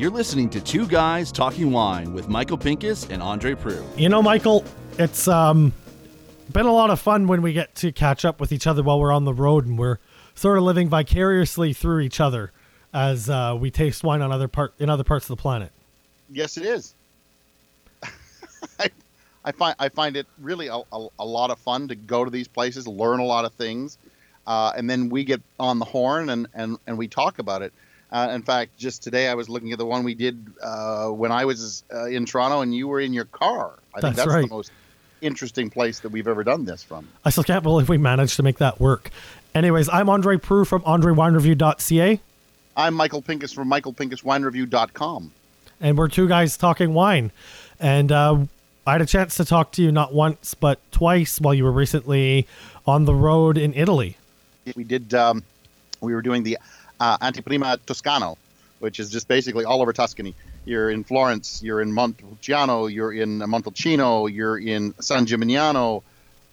You're listening to Two Guys Talking Wine with Michael Pinkus and Andre Proulx. You know, Michael, it's um been a lot of fun when we get to catch up with each other while we're on the road and we're sort of living vicariously through each other as uh, we taste wine on other part in other parts of the planet. Yes, it is. I, I find I find it really a, a, a, lot of fun to go to these places, learn a lot of things, uh, and then we get on the horn and, and, and we talk about it. Uh, in fact, just today I was looking at the one we did uh, when I was uh, in Toronto and you were in your car. I that's think that's right. the most interesting place that we've ever done this from. I still can't believe we managed to make that work. Anyways, I'm Andre Proulx from AndreWineReview.ca. I'm Michael Pinkus from MichaelPinkusWineReview.com. And we're two guys talking wine. And uh, I had a chance to talk to you not once, but twice while you were recently on the road in Italy. We did, um, we were doing the uh, Anteprima Toscana, which is just basically all over Tuscany. You're in Florence, you're in Montepulciano, you're in Montalcino, you're in San Gimignano.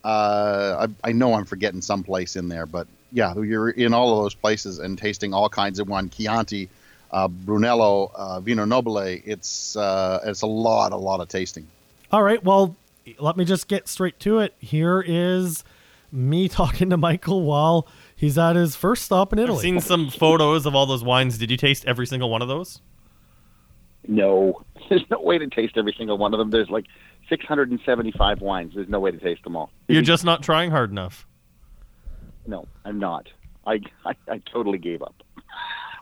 Uh, I, I, know I'm forgetting some place in there, but yeah, you're in all of those places and tasting all kinds of wine. Chianti, uh, Brunello, uh, Vino Nobile. It's uh, it's a lot, a lot of tasting. All right, well, let me just get straight to it. Here is me talking to Michael while he's at his first stop in Italy. I've seen some photos of all those wines. Did you taste every single one of those? No, there's no way to taste every single one of them. There's like 675 wines. There's no way to taste them all. You're just not trying hard enough. No, I'm not. I I, I totally gave up.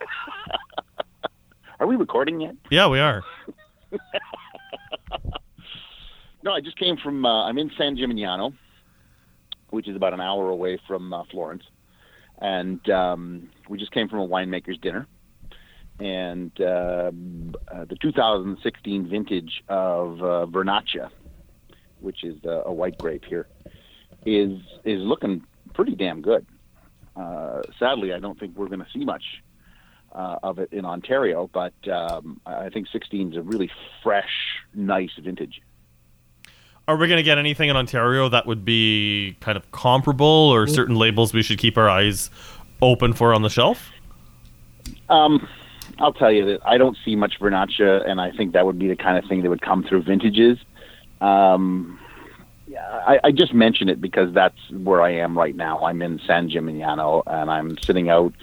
are we recording yet? Yeah, we are. no, I just came from. Uh, I'm in San Gimignano, which is about an hour away from uh, Florence, and um, we just came from a winemaker's dinner and uh, uh, the 2016 vintage of uh, Vernaccia, which is a white grape here, is is looking pretty damn good. Uh, sadly, I don't think we're going to see much uh, of it in Ontario, but um, I think 16 is a really fresh, nice vintage. Are we going to get anything in Ontario that would be kind of comparable, or certain labels we should keep our eyes open for on the shelf? Um, I'll tell you that I don't see much Vernaccia, and I think that would be the kind of thing that would come through vintages. Um, I, I just mention it because that's where I am right now. I'm in San Gimignano, and I'm sitting out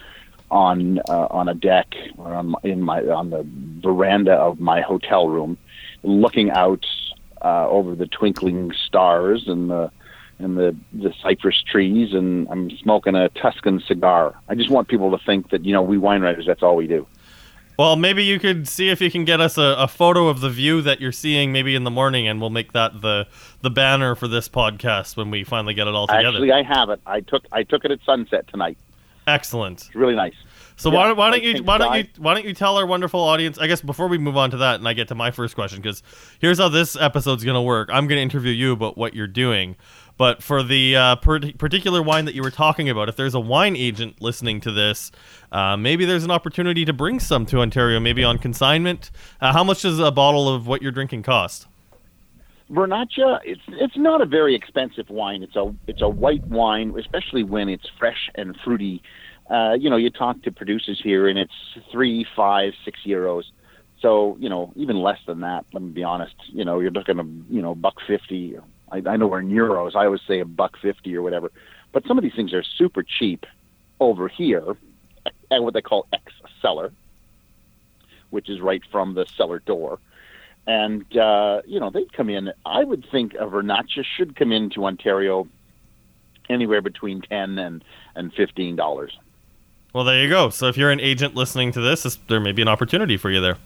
on uh, on a deck or on in my on the veranda of my hotel room, looking out uh, over the twinkling stars and the and the the cypress trees, and I'm smoking a Tuscan cigar. I just want people to think that you know we wine writers that's all we do. Well, maybe you could see if you can get us a, a, photo of the view that you're seeing maybe in the morning, and we'll make that the the banner for this podcast when we finally get it all together. Actually, I have it. I took I took it at sunset tonight. Excellent. It's really nice. So yeah, why, why don't you why don't you why don't you tell our wonderful audience? I guess before we move on to that, and I get to my first question, because here's how this episode's gonna work. I'm gonna interview you about what you're doing. But for the uh, per- particular wine that you were talking about, if there's a wine agent listening to this, uh, maybe there's an opportunity to bring some to Ontario, maybe on consignment. Uh, how much does a bottle of what you're drinking cost? Vernaccia, it's it's not a very expensive wine. It's a it's a white wine, especially when it's fresh and fruity. Uh, you know, you talk to producers here, and it's three, five, six euros. So you know, even less than that. Let me be honest. You know, you're looking at you know buck fifty, I, I know we're in euros. I always say a buck fifty or whatever. But some of these things are super cheap over here at what they call ex cellar, which is right from the cellar door. And uh, you know they'd come in. I would think a Vernaccia should come into Ontario anywhere between ten and and fifteen dollars. Well, there you go. So if you're an agent listening to this, there may be an opportunity for you there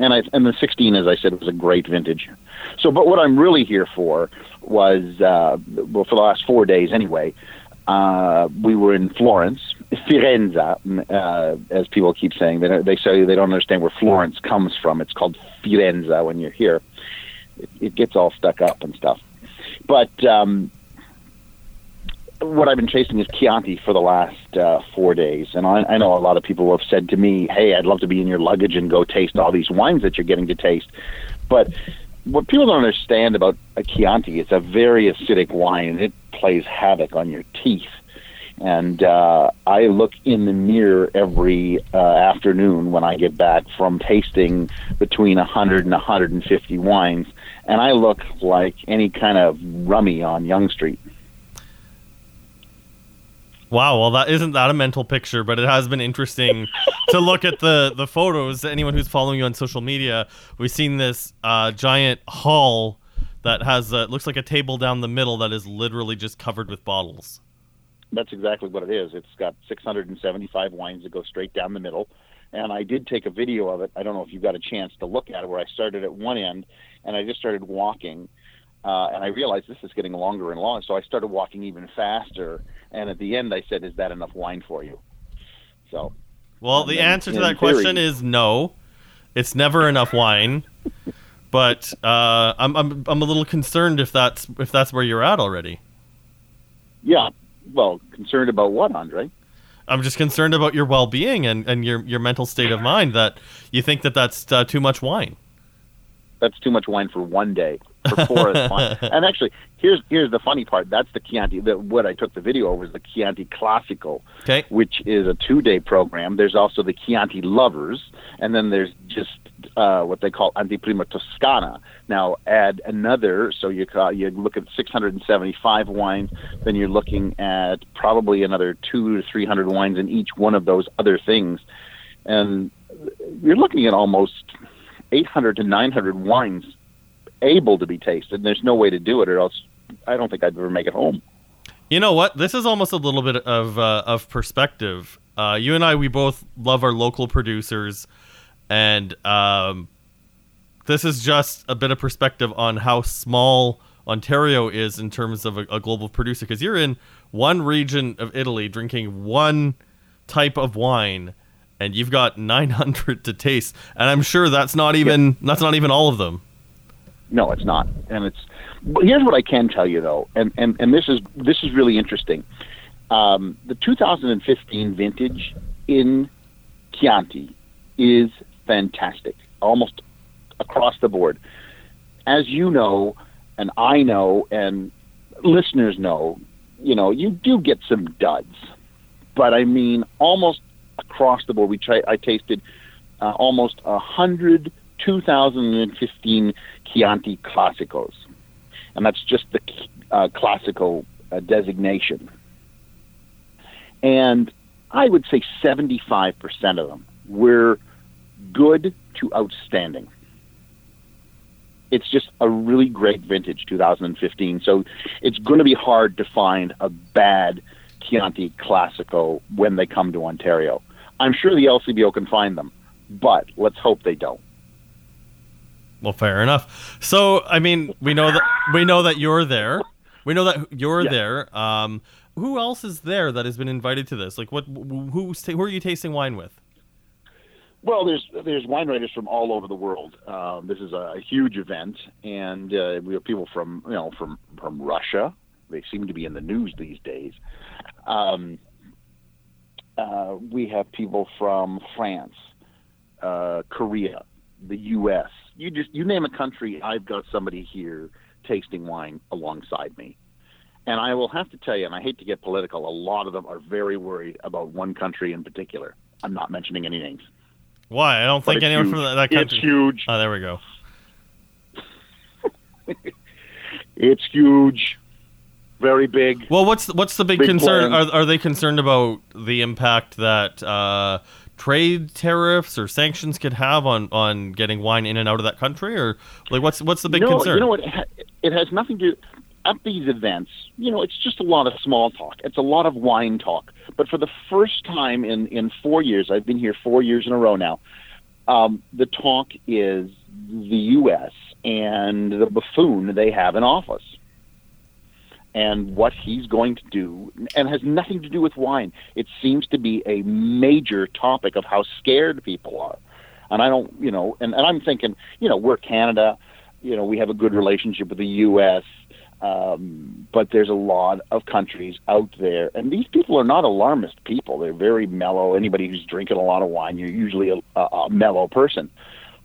and I and the 16, as I said, was a great vintage. So, but what I'm really here for was uh, well, for the last four days anyway. Uh, we were in Florence, Firenze, uh, as people keep saying. They, they say they don't understand where Florence comes from. It's called Firenze when you're here. It, it gets all stuck up and stuff. But um, what I've been chasing is Chianti for the last uh, four days, and I, I know a lot of people have said to me, "Hey, I'd love to be in your luggage and go taste all these wines that you're getting to taste." But what people don't understand about a Chianti, it's a very acidic wine, and it plays havoc on your teeth. And uh, I look in the mirror every uh, afternoon when I get back from tasting between 100 and 150 wines, and I look like any kind of rummy on Yonge Street. Wow, well that isn't that a mental picture, but it has been interesting to look at the the photos. Anyone who's following you on social media, we've seen this uh, giant hall that has looks like a table down the middle that is literally just covered with bottles. That's exactly what it is. It's got 675 wines that go straight down the middle. And I did take a video of it. I don't know if you got a chance to look at it, where I started at one end and I just started walking. Uh, and I realized this is getting longer and longer. So I started walking even faster. And at the end, I said, Is that enough wine for you? So. Well, the answer to that theory, question is no. It's never enough wine. but uh, I'm, I'm, I'm a little concerned if that's if that's where you're at already. Yeah, well, concerned about what, Andre? I'm just concerned about your well-being and, and your your mental state of mind that you think that that's uh, too much wine. That's too much wine for one day. For four is fine. And actually, here's here's the funny part. That's the Chianti. The, what I took the video of is the Chianti Classico, okay. which is a two-day program. There's also the Chianti Lovers, and then there's just uh, what they call Anteprima Toscana. Now add another, so you you look at 675 wines, then you're looking at probably another two to 300 wines in each one of those other things, and you're looking at almost 800 to 900 wines able to be tasted. And there's no way to do it, or else I don't think I'd ever make it home. You know what? This is almost a little bit of uh, of perspective. Uh, you and I, we both love our local producers and um, this is just a bit of perspective on how small Ontario is in terms of a, a global producer. Because you're in one region of Italy drinking one type of wine, and you've got 900 to taste, and I'm sure that's not even yeah. that's not even all of them. No, it's not, and it's. But here's what I can tell you though, and and, and this is this is really interesting. Um, the 2015 vintage in Chianti is fantastic, almost across the board. As you know, and I know, and listeners know, you know, you do get some duds, but I mean, almost across the board. We try. I tasted uh, almost a hundred 2015 Chianti Classicos, and that's just the uh, classical uh, designation. And I would say 75% of them were good to outstanding. It's just a really great vintage 2015. So it's going to be hard to find a bad Chianti Classico when they come to Ontario. I'm sure the LCBO can find them, but let's hope they don't. Well, fair enough. So, I mean, we know that we know that you're there. We know that you're yeah. there. Um, who else is there that has been invited to this? Like, what? Who's who are you tasting wine with? Well, there's there's wine writers from all over the world. Um, this is a huge event, and uh, we have people from you know from from Russia. They seem to be in the news these days. Um, uh, we have people from France, uh, Korea, the U.S. You just you name a country, I've got somebody here tasting wine alongside me. And I will have to tell you, and I hate to get political, a lot of them are very worried about one country in particular. I'm not mentioning any names. Why? I don't think anyone huge. from that, that country. It's huge. Oh, there we go. it's huge. Very big. Well, what's what's the big, big concern? Are, are they concerned about the impact that uh, trade tariffs or sanctions could have on, on getting wine in and out of that country, or like what's what's the big know, concern? You know what? It has nothing to at these events, you know, it's just a lot of small talk. It's a lot of wine talk. But for the first time in, in four years, I've been here four years in a row now, um, the talk is the U.S. and the buffoon they have in office and what he's going to do, and has nothing to do with wine. It seems to be a major topic of how scared people are. And I don't, you know, and, and I'm thinking, you know, we're Canada, you know, we have a good relationship with the U.S., um, but there's a lot of countries out there, and these people are not alarmist people. They're very mellow. Anybody who's drinking a lot of wine, you're usually a, a, a mellow person.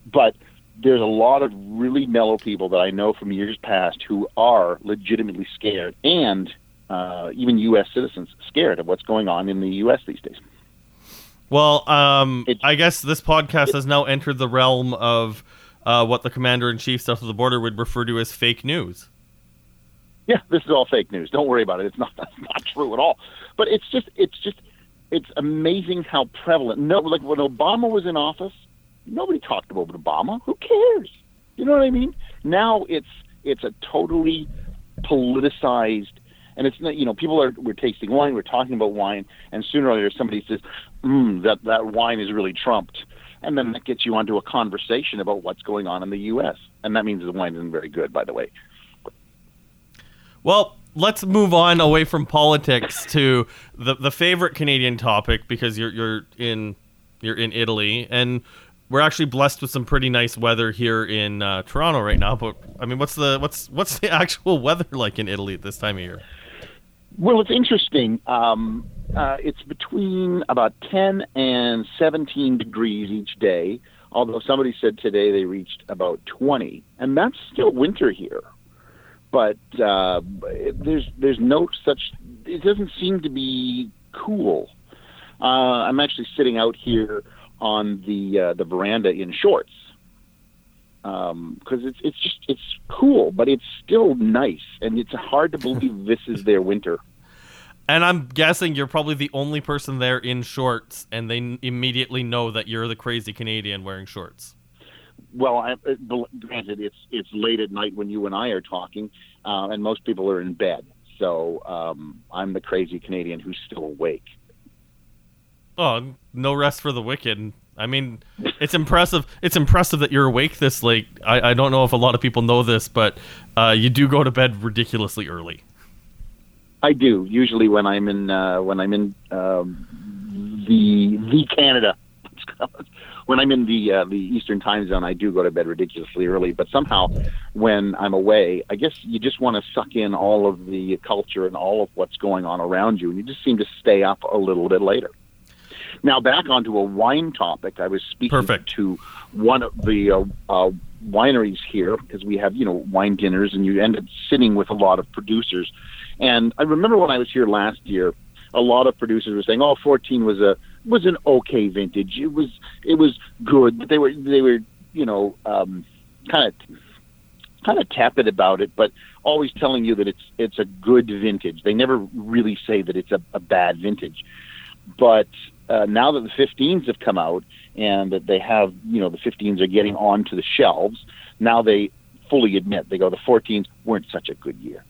But there's a lot of really mellow people that I know from years past who are legitimately scared. And uh, even U.S. citizens scared of what's going on in the U.S. these days. Well, um, I guess this podcast has now entered the realm of uh, what the commander in chief south of the border would refer to as fake news. Yeah, this is all fake news. Don't worry about it. It's not that's not true at all. But it's just it's just it's amazing how prevalent. No, like when Obama was in office, nobody talked about Obama. Who cares? You know what I mean? Now it's it's a totally politicized and it's not you know people are we're tasting wine we're talking about wine and sooner or later somebody says mm, that that wine is really trumped and then that gets you onto a conversation about what's going on in the us and that means the wine isn't very good by the way well let's move on away from politics to the the favorite canadian topic because you're you're in you're in italy and we're actually blessed with some pretty nice weather here in uh, Toronto right now. But I mean, what's the what's what's the actual weather like in Italy at this time of year? Well, it's interesting. Um, uh, it's between about 10 and 17 degrees each day, although somebody said today they reached about 20. And that's still winter here. But uh, there's there's no such. It doesn't seem to be cool. Uh, I'm actually sitting out here on the uh, the veranda in shorts because um, it's it's just it's cool, but it's still nice, and it's hard to believe this is their winter. And I'm guessing you're probably the only person there in shorts, and they immediately know that you're the crazy Canadian wearing shorts. Well, I, granted, it's it's late at night when you and I are talking, uh, and most people are in bed. So um, I'm the crazy Canadian who's still awake. Oh, no rest for the wicked. I mean, it's impressive. It's impressive that you're awake this late. I, I don't know if a lot of people know this, but uh, you do go to bed ridiculously early. I do usually when I'm in uh, when I'm in um, the the Canada. when I'm in the uh, the Eastern Time Zone, I do go to bed ridiculously early. But somehow, when I'm away, I guess you just want to suck in all of the culture and all of what's going on around you, and you just seem to stay up a little bit later. Now back onto a wine topic. I was speaking Perfect. to one of the uh, uh, wineries here because we have you know wine dinners, and you end up sitting with a lot of producers. And I remember when I was here last year, a lot of producers were saying, "Oh, 14 was a was an okay vintage. It was it was good, but they were they were you know um, kind of kind of tepid about it, but always telling you that it's it's a good vintage. They never really say that it's a, a bad vintage. But uh, now that the 15s have come out and that they have, you know, the 15s are getting onto the shelves, now they fully admit they go, the 14s weren't such a good year.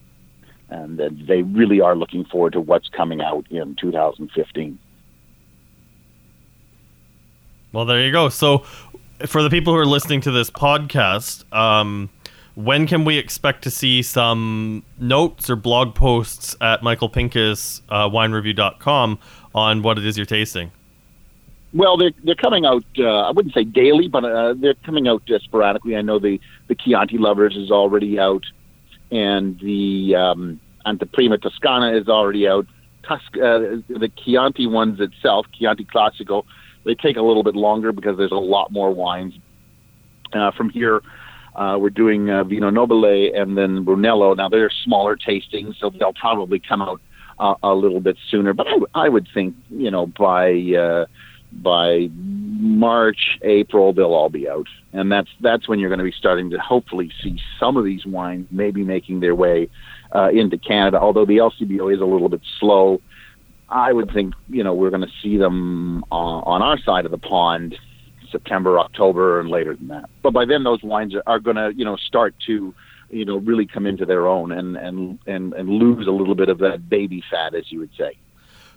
And that they really are looking forward to what's coming out in 2015. Well, there you go. So, for the people who are listening to this podcast, um, when can we expect to see some notes or blog posts at Michael Pinkus uh, winereview.com on what it is you're tasting? Well, they're they're coming out. Uh, I wouldn't say daily, but uh, they're coming out uh, sporadically. I know the the Chianti Lovers is already out, and the um, Anteprima Toscana is already out. Tusc- uh, the Chianti ones itself, Chianti Classico, they take a little bit longer because there's a lot more wines. Uh, from here, uh, we're doing Vino Nobile and then Brunello. Now they're smaller tastings, so they'll probably come out a little bit sooner. But I, I would think, you know, by uh, by March, April, they'll all be out, and that's that's when you're going to be starting to hopefully see some of these wines maybe making their way uh, into Canada. Although the LCBO is a little bit slow, I would think you know we're going to see them uh, on our side of the pond September, October, and later than that. But by then, those wines are, are going to you know start to you know really come into their own and and and and lose a little bit of that baby fat, as you would say.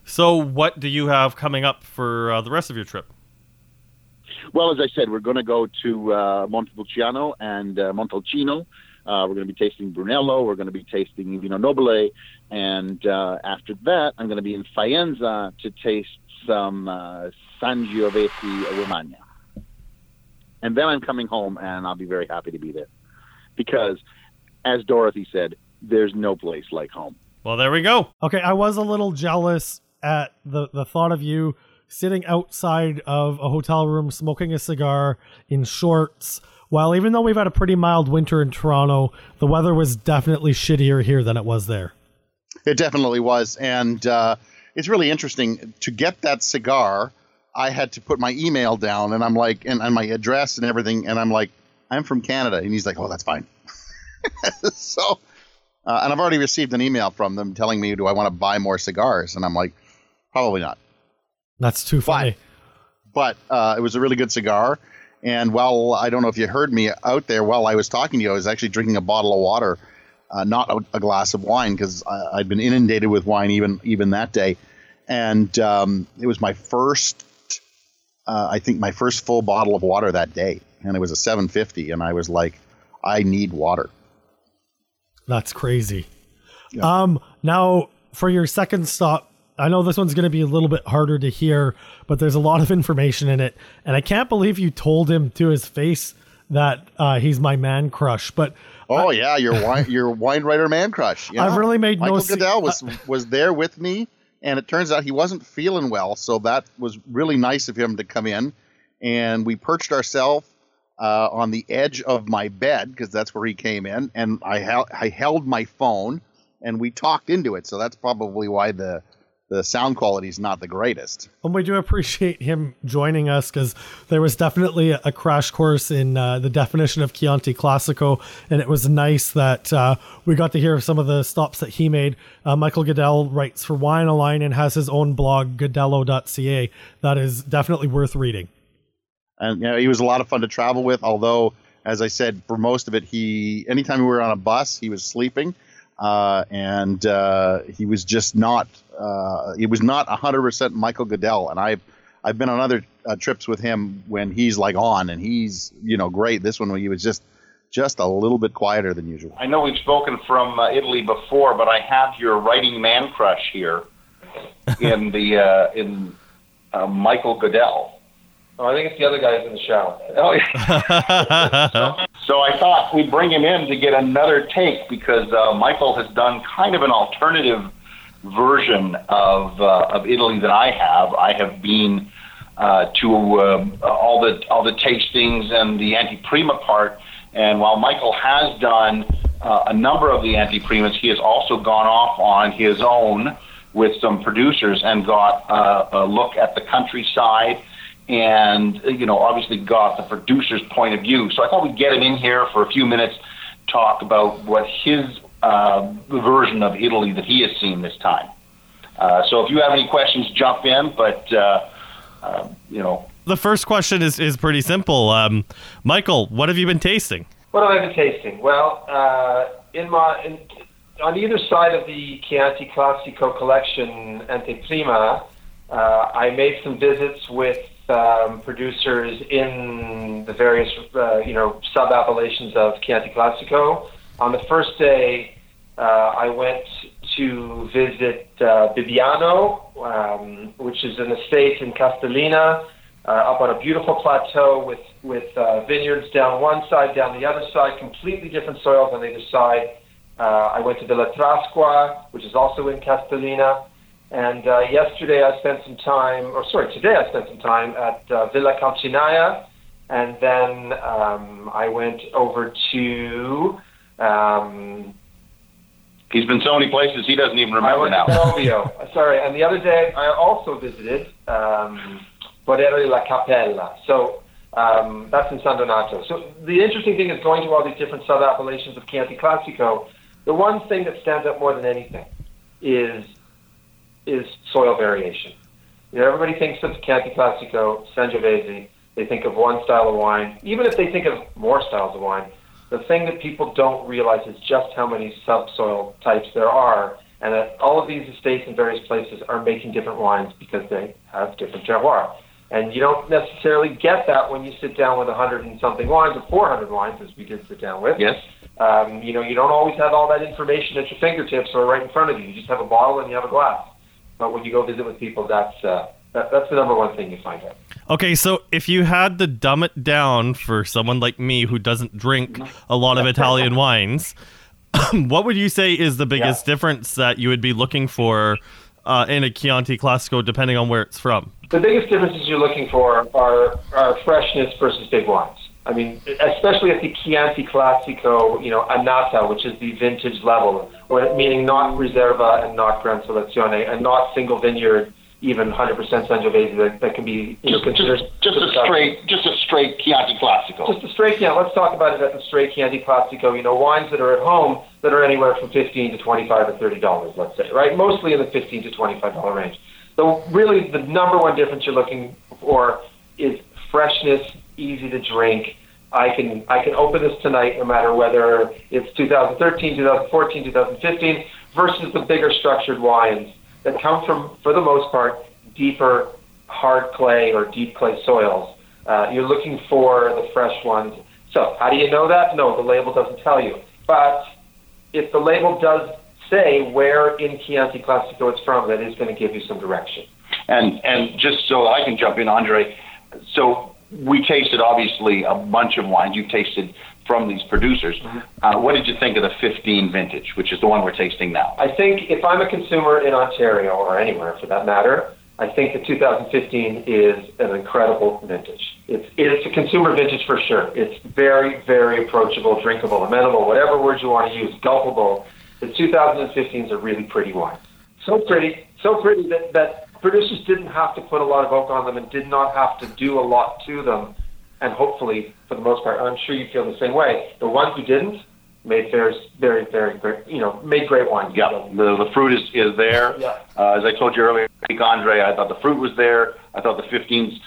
So, what do you have coming up for uh, the rest of your trip? Well, as I said, we're going to go to uh, Montepulciano and uh, Montalcino. Uh, we're going to be tasting Brunello. We're going to be tasting Vino Nobile. And uh, after that, I'm going to be in Faenza to taste some uh, Sangiovese Romagna. And then I'm coming home, and I'll be very happy to be there. Because, as Dorothy said, there's no place like home. Well, there we go. Okay, I was a little jealous at the, the thought of you sitting outside of a hotel room smoking a cigar in shorts. While even though we've had a pretty mild winter in Toronto, the weather was definitely shittier here than it was there. It definitely was, and uh, it's really interesting to get that cigar. I had to put my email down, and I'm like, and, and my address and everything, and I'm like, I'm from Canada, and he's like, oh, that's fine. so, uh, and I've already received an email from them telling me, do I want to buy more cigars? And I'm like, probably not. That's too funny. But, but uh, it was a really good cigar. And while I don't know if you heard me out there while I was talking to you, I was actually drinking a bottle of water, uh, not a, a, glass of wine, because I'd been inundated with wine even even that day. And um, it was my first, uh, I think, my first full bottle of water that day, and it was a 750. And I was like, I need water. That's crazy. Yeah. Um, now for your second stop I know this one's going to be a little bit harder to hear, but there's a lot of information in it, and I can't believe you told him to his face that uh, he's my man crush. But oh I, yeah, your wine your wine writer man crush. I've really made Michael no. Godel was was there with me, and it turns out he wasn't feeling well, so that was really nice of him to come in, and we perched ourselves. Uh, on the edge of my bed because that's where he came in, and I, held I held my phone and we talked into it. So that's probably why the the sound quality is not the greatest. And we do appreciate him joining us because there was definitely a, crash course in uh, the definition of Chianti Classico, and it was nice that uh, we got to hear some of the stops that he made. Uh, Michael Godel writes for Wine Align and has his own blog, godello.ca. That is definitely worth reading. And you know, he was a lot of fun to travel with, although, as I said, for most of it, he anytime we were on a bus, he was sleeping. Uh, and uh, he was just not. Uh, he was not 100% Michael Godel. And I've I've been on other uh, trips with him when he's like on, and he's you know great. This one he was just just a little bit quieter than usual. I know we've spoken from uh, Italy before, but I have your writing man crush here in the uh, in Michael Godel. Oh, I think it's the other guys in the shower. Oh, yeah. so, so, I thought we'd bring him in to get another take because uh, Michael has done kind of an alternative version of uh, of Italy that I have. I have been uh, to um, all the all the tastings and the anteprima part, and while Michael has done uh, a number of the anteprimas, he has also gone off on his own with some producers and got uh, a look at the countryside and you know obviously got the producer's point of view. So I thought we'd get him in here for a few minutes, talk about what his uh, version of Italy that he has seen this time. Uh, so if you have any questions, jump in. But uh, uh you know, the first question is is pretty simple. Um, Michael, what have you been tasting? What have I been tasting? Well, uh, in my in, on either side of the Chianti Classico collection Anteprima, uh, I made some visits with um, producers in the various, uh, you know, sub appellations of Chianti Classico. On the first day, uh, I went to visit uh, um, which is an estate in Castellina, uh, up on a beautiful plateau with with uh, vineyards down one side, down the other side, completely different soils on either side. Uh, I went to Villa Trasqua, which is also in Castellina. And uh, yesterday I spent some time, or sorry, today I spent some time at uh, Villa Calcinaia, and then um, I went over to. Um, He's been so many places he doesn't even remember I went now. To sorry, and the other day I also visited um, la Cappella. So um, that's in San Donato. So the interesting thing is going to all these different sub appellations of Chianti Classico. The one thing that stands out more than anything is is soil variation. You know, everybody thinks of Chianti Classico, Sangiovese. They think of one style of wine. Even if they think of more styles of wine, the thing that people don't realize is just how many subsoil types there are, and that all of these estates in various places are making different wines because they have different terroir. And you don't necessarily get that when you sit down with 100 and something wines or 400 wines, as we did sit down with. Yes. Um, you know, you don't always have all that information at your fingertips or right in front of you. You just have a bottle and you have a glass. But when you go visit with people, that's uh, that, that's the number one thing you find out. Okay, so if you had to dumb it down for someone like me who doesn't drink a lot of Italian wines, what would you say is the biggest yeah. difference that you would be looking for uh, in a Chianti Classico, depending on where it's from? The biggest differences you're looking for are, are freshness versus big wines. I mean, especially at the Chianti Classico, you know, Annata, which is the vintage level, meaning not Riserva and not Gran Selezione and not single vineyard, even 100% Sangiovese that, that can be you know, just, considered just, just a straight, just a straight Chianti Classico. Just a straight, yeah. Let's talk about it at the straight Chianti Classico. You know, wines that are at home that are anywhere from 15 to 25 or 30 dollars, let's say, right? Mostly in the 15 to 25 dollar range. So really, the number one difference you're looking for is freshness, easy to drink. I can I can open this tonight, no matter whether it's 2013, 2014, 2015, versus the bigger structured wines that come from, for the most part, deeper hard clay or deep clay soils. Uh, you're looking for the fresh ones. So how do you know that? No, the label doesn't tell you. But if the label does say where in Chianti Classico it's from, that is going to give you some direction. And and just so I can jump in, Andre. So we tasted obviously a bunch of wines. You've tasted from these producers. Mm-hmm. Uh, what did you think of the 15 vintage, which is the one we're tasting now? I think if I'm a consumer in Ontario or anywhere for that matter, I think the 2015 is an incredible vintage. It's, it's a consumer vintage for sure. It's very, very approachable, drinkable, amenable, whatever words you want to use, gulpable. The 2015 is a really pretty wine. So pretty, so pretty that, that producers didn't have to put a lot of oak on them and did not have to do a lot to them. And hopefully, for the most part, I'm sure you feel the same way. The ones who didn't made very, very, very great, you know, made great wines. Yeah, the, the fruit is, is there. Yeah. Uh, as I told you earlier, I think Andre, I thought the fruit was there. I thought the 15s,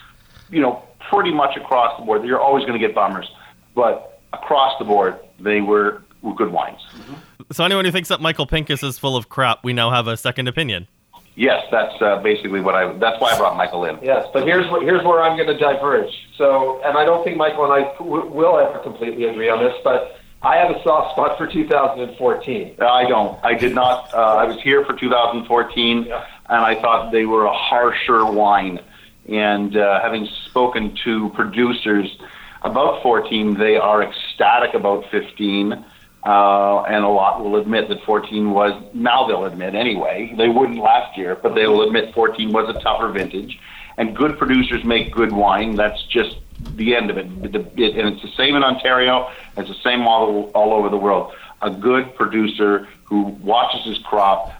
you know, pretty much across the board. You're always going to get bummers, but across the board, they were, were good wines. Mm-hmm. So anyone who thinks that Michael Pinkus is full of crap, we now have a second opinion. Yes, that's uh, basically what I. That's why I brought Michael in. Yes, but here's what, here's where I'm going to diverge. So, and I don't think Michael and I w- will ever completely agree on this, but I have a soft spot for 2014. I don't. I did not. Uh, I was here for 2014, yeah. and I thought they were a harsher wine. And uh, having spoken to producers about 14, they are ecstatic about 15. Uh, and a lot will admit that 14 was, now they'll admit anyway, they wouldn't last year, but they will admit 14 was a tougher vintage. And good producers make good wine. That's just the end of it. it and it's the same in Ontario, it's the same all, all over the world. A good producer who watches his crop,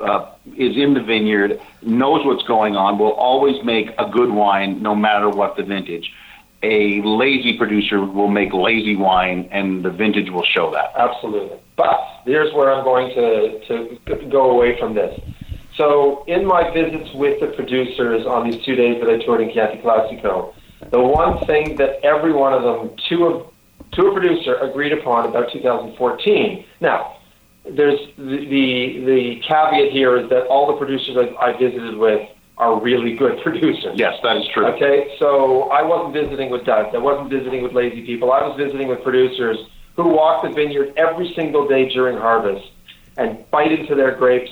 uh, is in the vineyard, knows what's going on, will always make a good wine no matter what the vintage a lazy producer will make lazy wine, and the vintage will show that. Absolutely. But here's where I'm going to, to go away from this. So, in my visits with the producers on these two days that I toured in Chianti Classico, the one thing that every one of them, to a, to a producer, agreed upon about 2014. Now, there's the, the, the caveat here is that all the producers I, I visited with are really good producers. Yes, that is true. Okay, so I wasn't visiting with duds. I wasn't visiting with lazy people. I was visiting with producers who walk the vineyard every single day during harvest and bite into their grapes.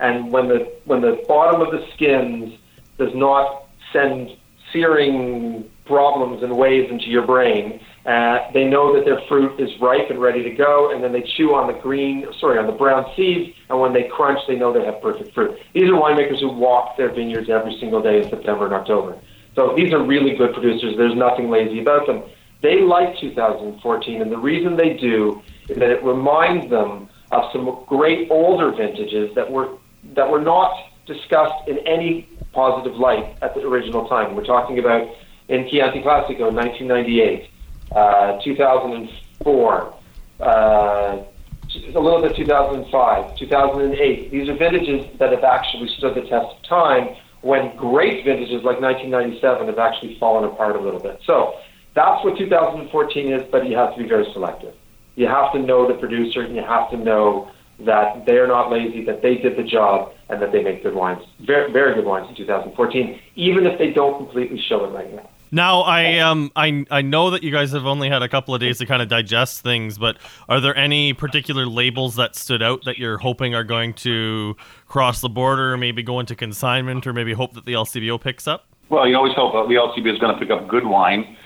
And when the when the bottom of the skins does not send searing problems and waves into your brain, uh, they know that their fruit is ripe and ready to go, and then they chew on the green, sorry, on the brown seeds, and when they crunch, they know they have perfect fruit. These are winemakers who walk their vineyards every single day in September and October. So these are really good producers. There's nothing lazy about them. They like 2014, and the reason they do is that it reminds them of some great older vintages that were that were not discussed in any positive light at the original time. We're talking about in Chianti Classico, 1998 uh, 2004, uh, a little bit 2005, 2008. These are vintages that have actually stood the test of time when great vintages like 1997 have actually fallen apart a little bit. So that's what 2014 is, but you have to be very selective. You have to know the producer and you have to know that they're not lazy, that they did the job, and that they make good wines, very, very good wines in 2014, even if they don't completely show it right now. Now I um I I know that you guys have only had a couple of days to kind of digest things, but are there any particular labels that stood out that you're hoping are going to cross the border, maybe go into consignment, or maybe hope that the LCBO picks up? Well, you always hope that the LCBO is going to pick up good wine,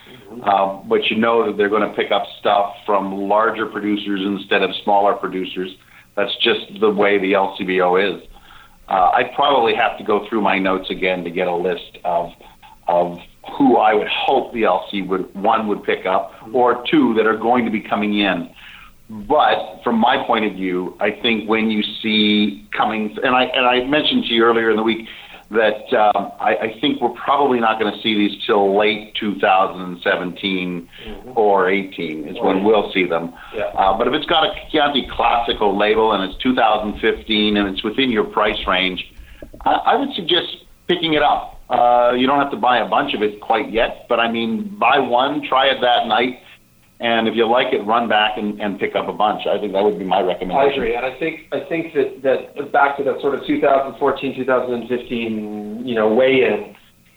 uh, but you know that they're going to pick up stuff from larger producers instead of smaller producers. That's just the way the LCBO is. Uh, I'd probably have to go through my notes again to get a list of of who I would hope the LC would one would pick up, or two that are going to be coming in. But from my point of view, I think when you see coming, and I and I mentioned to you earlier in the week that um, I, I think we're probably not going to see these till late 2017 mm-hmm. or 18 is when we'll see them. Yeah. Uh, but if it's got a Chianti Classical label and it's 2015 and it's within your price range, I, I would suggest picking it up. Uh, you don't have to buy a bunch of it quite yet, but I mean, buy one, try it that night, and if you like it, run back and, and pick up a bunch. I think that would be my recommendation. I agree, and I think I think that that back to that sort of 2014, 2015, you know, weigh in.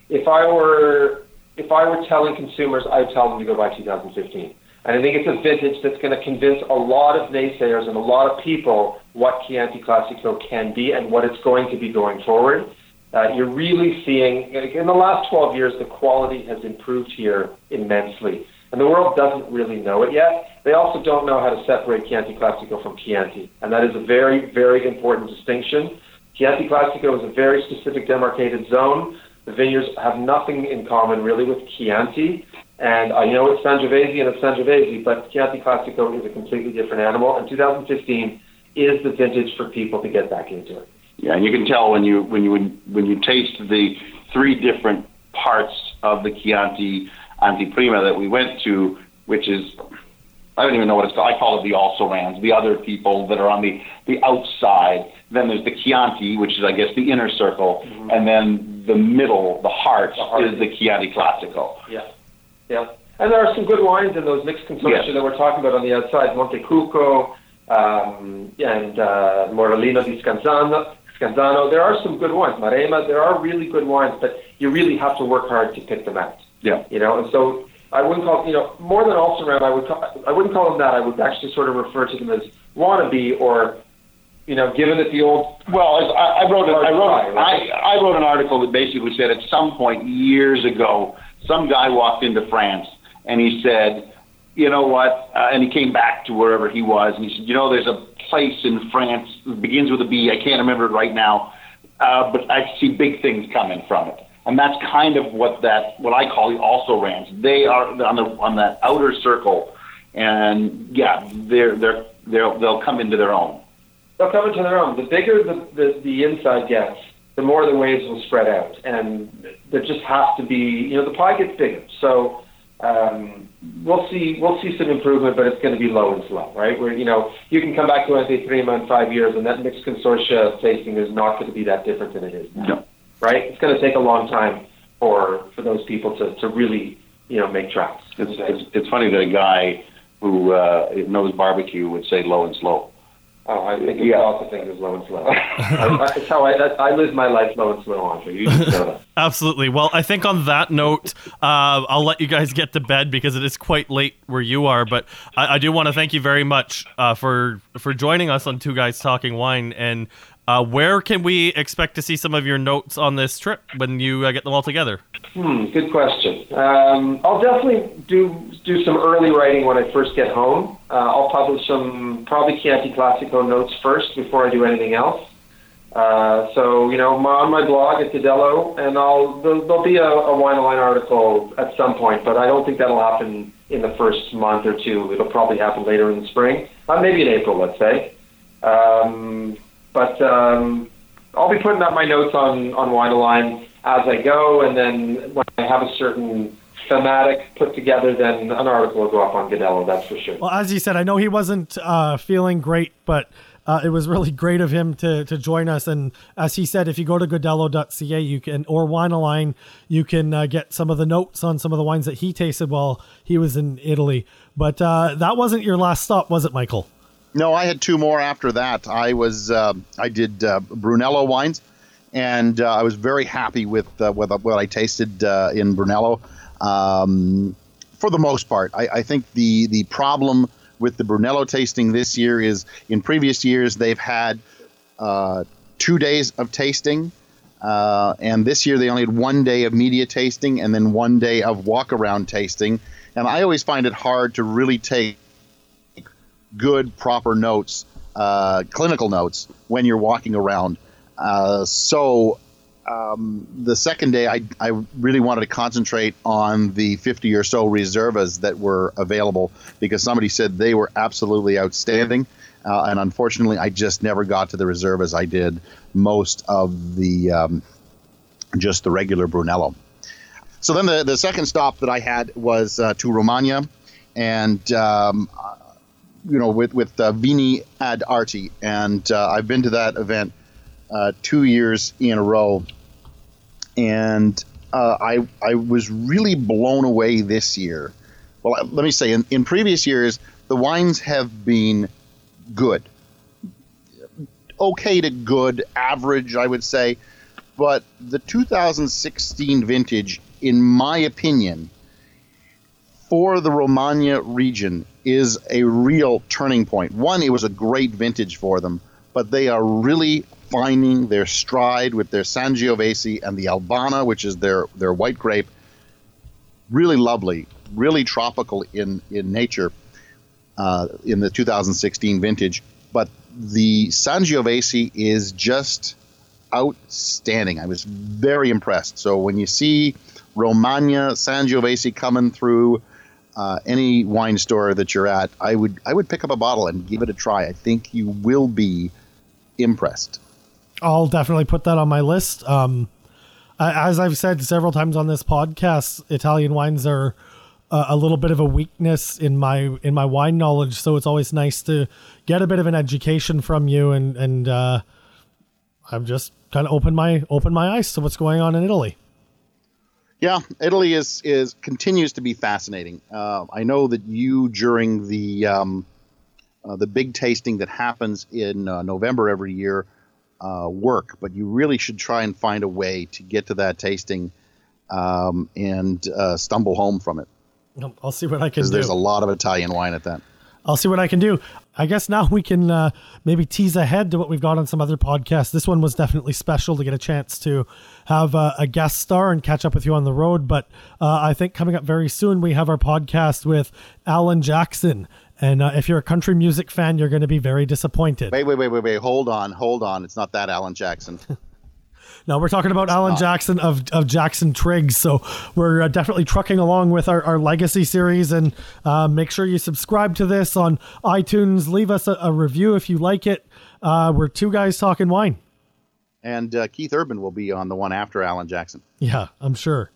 If I were if I were telling consumers, I would tell them to go buy 2015. And I think it's a vintage that's going to convince a lot of naysayers and a lot of people what Chianti Classico can be and what it's going to be going forward. Uh, you're really seeing, in the last 12 years, the quality has improved here immensely. And the world doesn't really know it yet. They also don't know how to separate Chianti Classico from Chianti. And that is a very, very important distinction. Chianti Classico is a very specific demarcated zone. The vineyards have nothing in common really with Chianti. And I know it's Sangiovese and it's Sangiovese, but Chianti Classico is a completely different animal. And 2015 is the vintage for people to get back into it. Yeah, and you can tell when you when you when you taste the three different parts of the Chianti Anteprima that we went to, which is I don't even know what it's called. I call it the also rans, the other people that are on the the outside. Then there's the Chianti, which is I guess the inner circle, mm-hmm. and then the middle, the heart, the heart. is the Chianti Classico. Yeah, yeah. And there are some good wines in those mixed consortia yes. that we're talking about on the outside, Montecucco um, and uh, Morellino di Scansano. Scansano. There are some good wines. Maremma, there are really good wines, but you really have to work hard to pick them out. Yeah. You know, and so I wouldn't call you know more than also ram. I would call, I wouldn't call them that. I would actually sort of refer to them as wannabe or you know, given that the old well, I, I wrote an, I wrote I, I wrote an article that basically said at some point years ago, some guy walked into France and he said, you know what, uh, and he came back to wherever he was and he said, you know, there's a place in France that begins with a B. I can't remember it right now, uh, but I see big things coming from it and that's kind of what that what I call the also rans. They are on the on that outer circle, and yeah, they're they're they'll they'll come into their own. They'll come into their own. The bigger the the, the inside gets, the more the waves will spread out, and there just has to be you know the pie gets bigger. So um, we'll see we'll see some improvement, but it's going to be low and slow, right? Where you know you can come back to Anteprima in five years, and that mixed consortia tasting is not going to be that different than it is now. No right? It's going to take a long time for for those people to, to really you know make tracks. It's, it's, it's funny that a guy who uh, knows barbecue would say low and slow. Oh, I think yeah. also think it's low and slow. That's how I, that, I live my life low and slow, Andre. You know that. Absolutely. Well, I think on that note, uh, I'll let you guys get to bed because it is quite late where you are. But I, I do want to thank you very much uh, for for joining us on Two Guys Talking Wine and uh, where can we expect to see some of your notes on this trip when you uh, get them all together? Hmm, good question. Um, I'll definitely do do some early writing when I first get home. Uh, I'll publish some probably Chianti Classico notes first before I do anything else. Uh, so you know, on my blog at Godello, and I'll there'll, there'll be a, a Wine Align article at some point, but I don't think that'll happen in the first month or two. It'll probably happen later in the spring, uh, maybe in April, let's say. Um, but um, I'll be putting up my notes on on Wine as I go, and then when I have a certain thematic put together, then an article will go up on Godello. That's for sure. Well, as you said, I know he wasn't uh, feeling great, but. Uh, it was really great of him to, to join us. And as he said, if you go to godello.ca, you can, or Wine Align, you can uh, get some of the notes on some of the wines that he tasted while he was in Italy. But uh, that wasn't your last stop, was it, Michael? No, I had two more after that. I was uh, I did uh, Brunello wines, and uh, I was very happy with uh, with what I tasted uh, in Brunello. Um, for the most part, I, I, think the the problem with the Brunello tasting this year is in previous years they've had uh, two days of tasting. and this year they only had one day of media tasting and then one day of walk around tasting. And I always find it hard to really take good, proper notes, uh, clinical notes, when you're walking around. Uh, so um, the second day, I, I really wanted to concentrate on the 50 or so reservas that were available because somebody said they were absolutely outstanding. Uh, and unfortunately, I just never got to the reservas. I did most of the um, just the regular Brunello. So then the, the second stop that I had was uh, to Romagna, and um, you know with with uh, Vini ad Arte, and uh, I've been to that event uh, two years in a row, and uh, I I was really blown away this year. Well, let me say in, in previous years the wines have been good, okay to good, average, I would say. But the 2016 vintage, in my opinion, for the Romagna region is a real turning point. One, it was a great vintage for them, but they are really finding their stride with their Sangiovese and the Albana, which is their, their white grape. Really lovely, really tropical in, in nature uh, in the 2016 vintage. But the Sangiovese is just outstanding. I was very impressed. So when you see Romagna Sangiovese coming through uh, any wine store that you're at, I would I would pick up a bottle and give it a try. I think you will be impressed. I'll definitely put that on my list. Um, as I've said several times on this podcast, Italian wines are uh, a little bit of a weakness in my in my wine knowledge. So it's always nice to get a bit of an education from you, and and uh, I've just kind of opened my opened my eyes to what's going on in Italy. Yeah, Italy is is continues to be fascinating. Uh, I know that you during the um, uh, the big tasting that happens in uh, November every year uh, work, but you really should try and find a way to get to that tasting um, and uh, stumble home from it. I'll see what I can do. There's a lot of Italian wine at that. I'll see what I can do. I guess now we can uh, maybe tease ahead to what we've got on some other podcasts. This one was definitely special to get a chance to have uh, a guest star and catch up with you on the road. But uh, I think coming up very soon, we have our podcast with Alan Jackson. And uh, if you're a country music fan, you're going to be very disappointed. Wait, wait, wait, wait, wait. Hold on, hold on. It's not that Alan Jackson. No, we're talking about Alan Jackson of, of Jackson Triggs. So we're uh, definitely trucking along with our, our legacy series. And uh, make sure you subscribe to this on iTunes. Leave us a, a review if you like it. Uh, we're two guys talking wine. And uh, Keith Urban will be on the one after Alan Jackson. Yeah, I'm sure.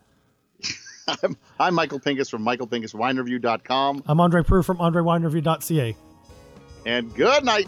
I'm, I'm Michael Pinkus from michaelpinkuswinereview.com. I'm Andre Proulx from andrewinereview.ca. And good night.